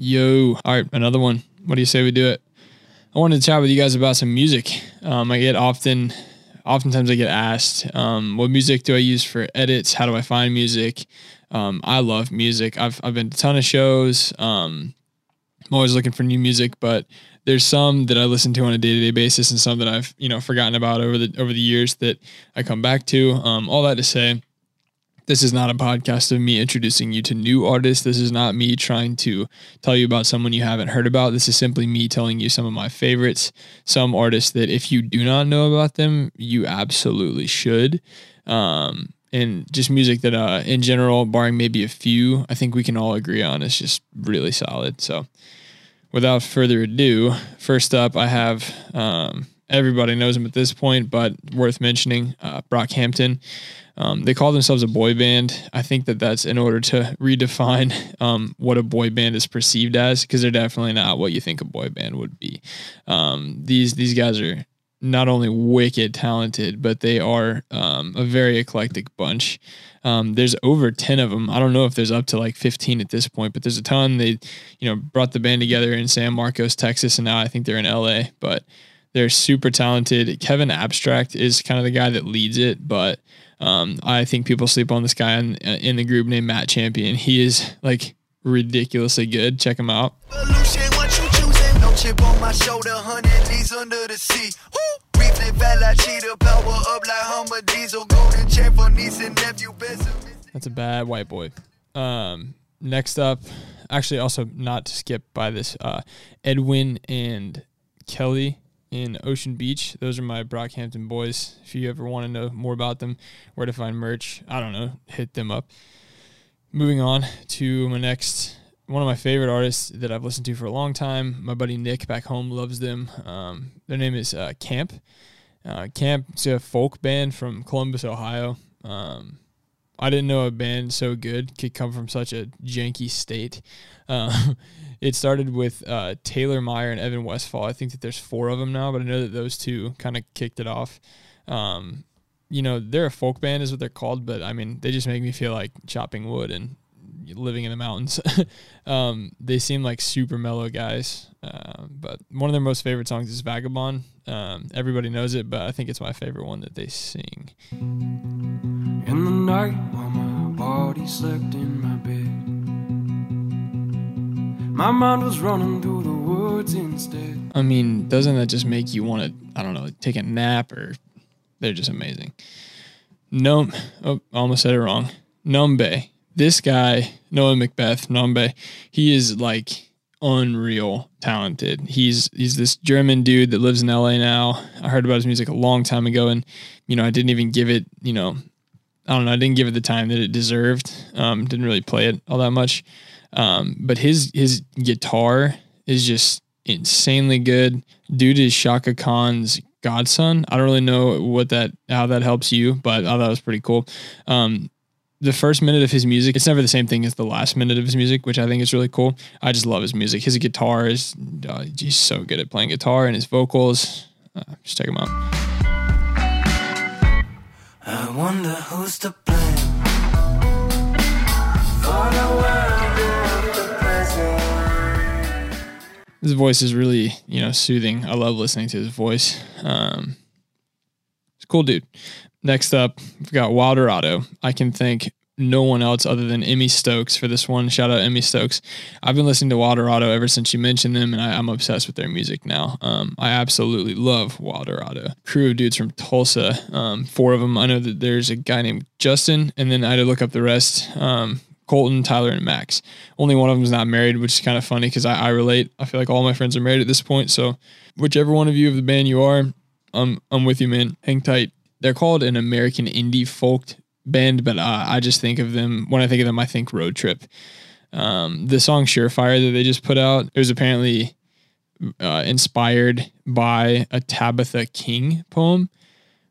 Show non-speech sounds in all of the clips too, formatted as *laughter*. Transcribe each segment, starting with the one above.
Yo. All right, another one. What do you say we do it? I wanted to chat with you guys about some music. Um, I get often, oftentimes I get asked, um, what music do I use for edits? How do I find music? Um, I love music. I've, I've been to a ton of shows. Um, I'm always looking for new music, but there's some that I listen to on a day to day basis and some that I've, you know, forgotten about over the, over the years that I come back to. Um, all that to say, this is not a podcast of me introducing you to new artists. This is not me trying to tell you about someone you haven't heard about. This is simply me telling you some of my favorites, some artists that if you do not know about them, you absolutely should. Um, and just music that, uh, in general, barring maybe a few, I think we can all agree on is just really solid. So, without further ado, first up, I have um, everybody knows him at this point, but worth mentioning uh, Brockhampton. Um, they call themselves a boy band. I think that that's in order to *laughs* redefine um, what a boy band is perceived as, because they're definitely not what you think a boy band would be. Um, these these guys are not only wicked talented, but they are um, a very eclectic bunch. Um, there's over 10 of them. I don't know if there's up to like 15 at this point, but there's a ton. They, you know, brought the band together in San Marcos, Texas, and now I think they're in LA, but they're super talented. Kevin Abstract is kind of the guy that leads it, but um, I think people sleep on this guy in, in the group named Matt Champion. He is like ridiculously good. Check him out. That's a bad white boy. Um, next up, actually, also not to skip by this, uh, Edwin and Kelly in Ocean Beach. Those are my Brockhampton boys. If you ever want to know more about them, where to find merch, I don't know, hit them up. Moving on to my next one of my favorite artists that I've listened to for a long time. My buddy Nick back home loves them. Um, their name is uh, Caamp. Uh, Caamp is a folk band from Columbus, Ohio. Um, I didn't know a band so good could come from such a janky state. Uh, *laughs* it started with uh, Taylor Meier and Evan Westfall. I think that there's four of them now, but I know that those two kind of kicked it off. Um, you know, they're a folk band, is what they're called, but I mean, they just make me feel like chopping wood and living in the mountains. *laughs* um, they seem like super mellow guys. Uh, but one of their most favorite songs is Vagabond. Um, everybody knows it, but I think it's my favorite one that they sing. In the night while my body slept in my bed, my mind was running through the woods instead. I mean, doesn't that just make you want to, I don't know, take a nap or they're just amazing. No, oh, almost said it wrong. Nombe this guy, Noah McBeth, Nombe, he is like unreal talented. He's he's this German dude that lives in LA now. I heard about his music a long time ago, and you know I didn't even give it. You know, I don't know. I didn't give it the time that it deserved. Um, didn't really play it all that much. Um, but his his guitar is just insanely good. Dude is Chaka Khan's godson. I don't really know what that how that helps you, but I thought that was pretty cool. Um, the first minute of his music, it's never the same thing as the last minute of his music, which I think is really cool. I just love his music. His guitar is, uh, he's so good at playing guitar and his vocals. Uh, just check him out. I wonder who's to blame His voice is really, you know, soothing. I love listening to his voice. Um, it's cool dude. Next up, we've got Wilderado. I can thank no one else other than Emmy Stokes for this one. Shout out Emmy Stokes. I've been listening to Wilderado ever since you mentioned them, and I, am obsessed with their music now. Um, I absolutely love Wilderado. Crew of dudes from Tulsa, um, four of them. I know that there's a guy named Justin, and then I had to look up the rest. Um, Colton, Tyler, and Max. Only one of them is not married, which is kind of funny because I, I relate. I feel like all my friends are married at this point. So, whichever one of you of the band you are, I'm I'm with you, man. Hang tight they're called an American indie folk band, but uh, I just think of them when I think of them, I think road trip. Um, the song Surefire that they just put out, it was apparently uh, inspired by a Tabitha King poem,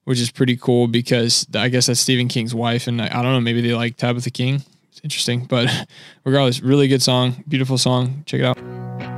which is pretty cool because I guess that's Stephen King's wife, and I, I don't know, maybe they like Tabitha King. It's interesting, but *laughs* regardless, really good song, beautiful song. Check it out.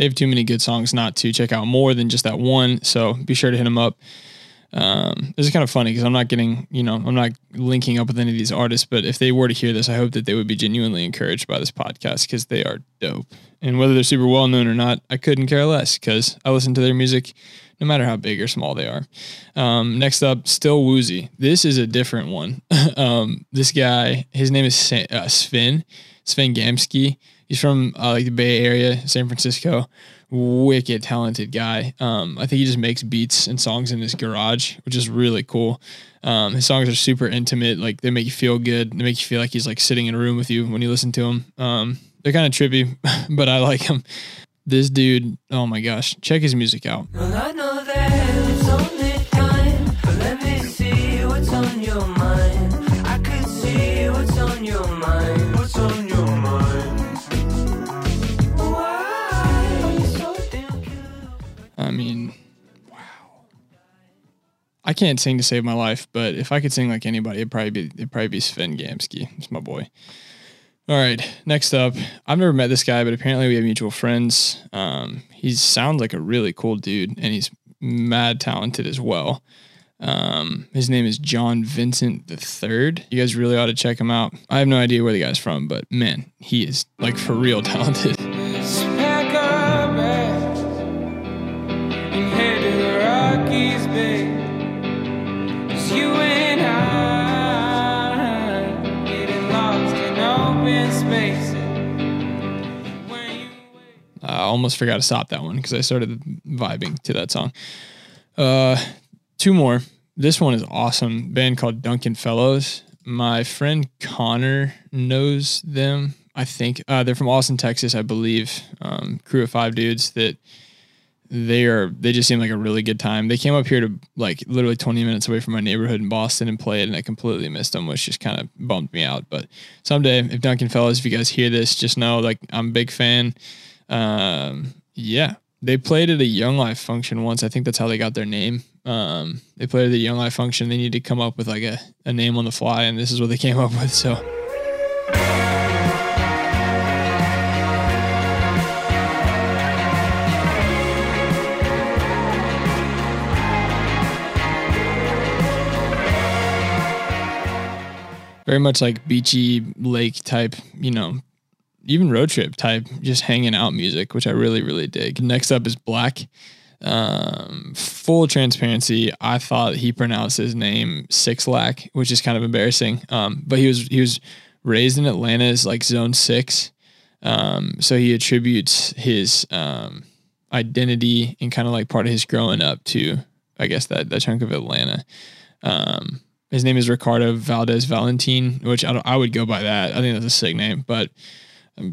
They have too many good songs not to check out more than just that one. So be sure to hit them up. Um, this is kind of funny because I'm not getting, you know, I'm not linking up with any of these artists, but if they were to hear this, I hope that they would be genuinely encouraged by this podcast because they are dope. And whether they're super well known or not, I couldn't care less because I listen to their music no matter how big or small they are. Um, next up, Still Woozy. This is a different one. *laughs* um, this guy, his name is uh, Sven, Sven Gamsky. He's from uh, like the Bay Area, San Francisco wicked talented guy. Um, I think he just makes beats and songs in his garage, which is really cool. Um, his songs are super intimate, like they make you feel good. They make you feel like he's like sitting in a room with you when you listen to them. Um, they're kind of trippy, *laughs* but I like him. This dude, oh my gosh, check his music out. I can't sing to save my life, but if I could sing like anybody, it'd probably be it'd probably be Sven Gamsky. It's my boy. All right, next up, I've never met this guy, but apparently we have mutual friends. Um, he sounds like a really cool dude, and he's mad talented as well. Um, his name is John Vincent the Third. You guys really ought to check him out. I have no idea where the guy's from, but man, he is like for real *laughs* talented. I almost forgot to stop that one because I started vibing to that song. Uh, two more. This one is awesome. Band called Duncan Fellows. My friend Connor knows them. I think uh, they're from Austin, Texas, I believe. Um, crew of five dudes that they are. They just seem like a really good time. They came up here to like literally 20 minutes away from my neighborhood in Boston and played, and I completely missed them, which just kind of bummed me out. But someday, if Duncan Fellows, if you guys hear this, just know like I'm a big fan. Um, yeah, they played at a Young Life function once. I think that's how they got their name. Um, they played at the Young Life function. They needed to come up with like a, a name on the fly, and this is what they came up with. So. Very much like beachy lake type, you know, even road trip type, just hanging out music, which I really, really dig. Next up is Black. Um, full transparency, I thought he pronounced his name Six Lack, which is kind of embarrassing. Um, but he was he was raised in Atlanta as like Zone Six, um, so he attributes his um, identity and kind of like part of his growing up to, I guess that that chunk of Atlanta. Um, his name is Ricardo Valdez Valentin, which I, I would go by that. I think that's a sick name, but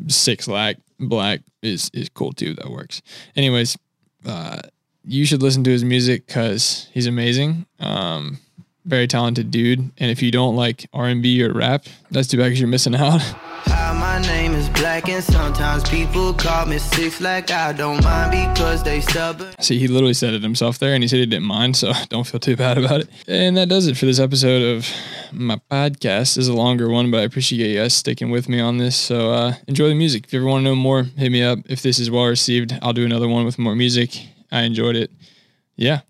six lack black is is cool too. That works. Anyways, uh, you should listen to his music because he's amazing. Um, very talented dude. And if you don't like R and B or rap, that's too bad because you're missing *laughs* out. my name is black and sometimes people call me six like I don't mind because they stubborn. See, he literally said it himself there and he said he didn't mind, so *laughs* don't feel too bad about it. And that does it for this episode of my podcast. Is a longer one, but I appreciate you guys sticking with me on this. So uh, enjoy the music. If you ever want to know more, hit me up. If this is well received, I'll do another one with more music. I enjoyed it. Yeah.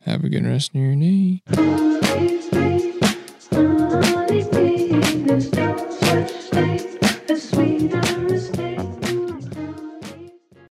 Have a good rest of your day.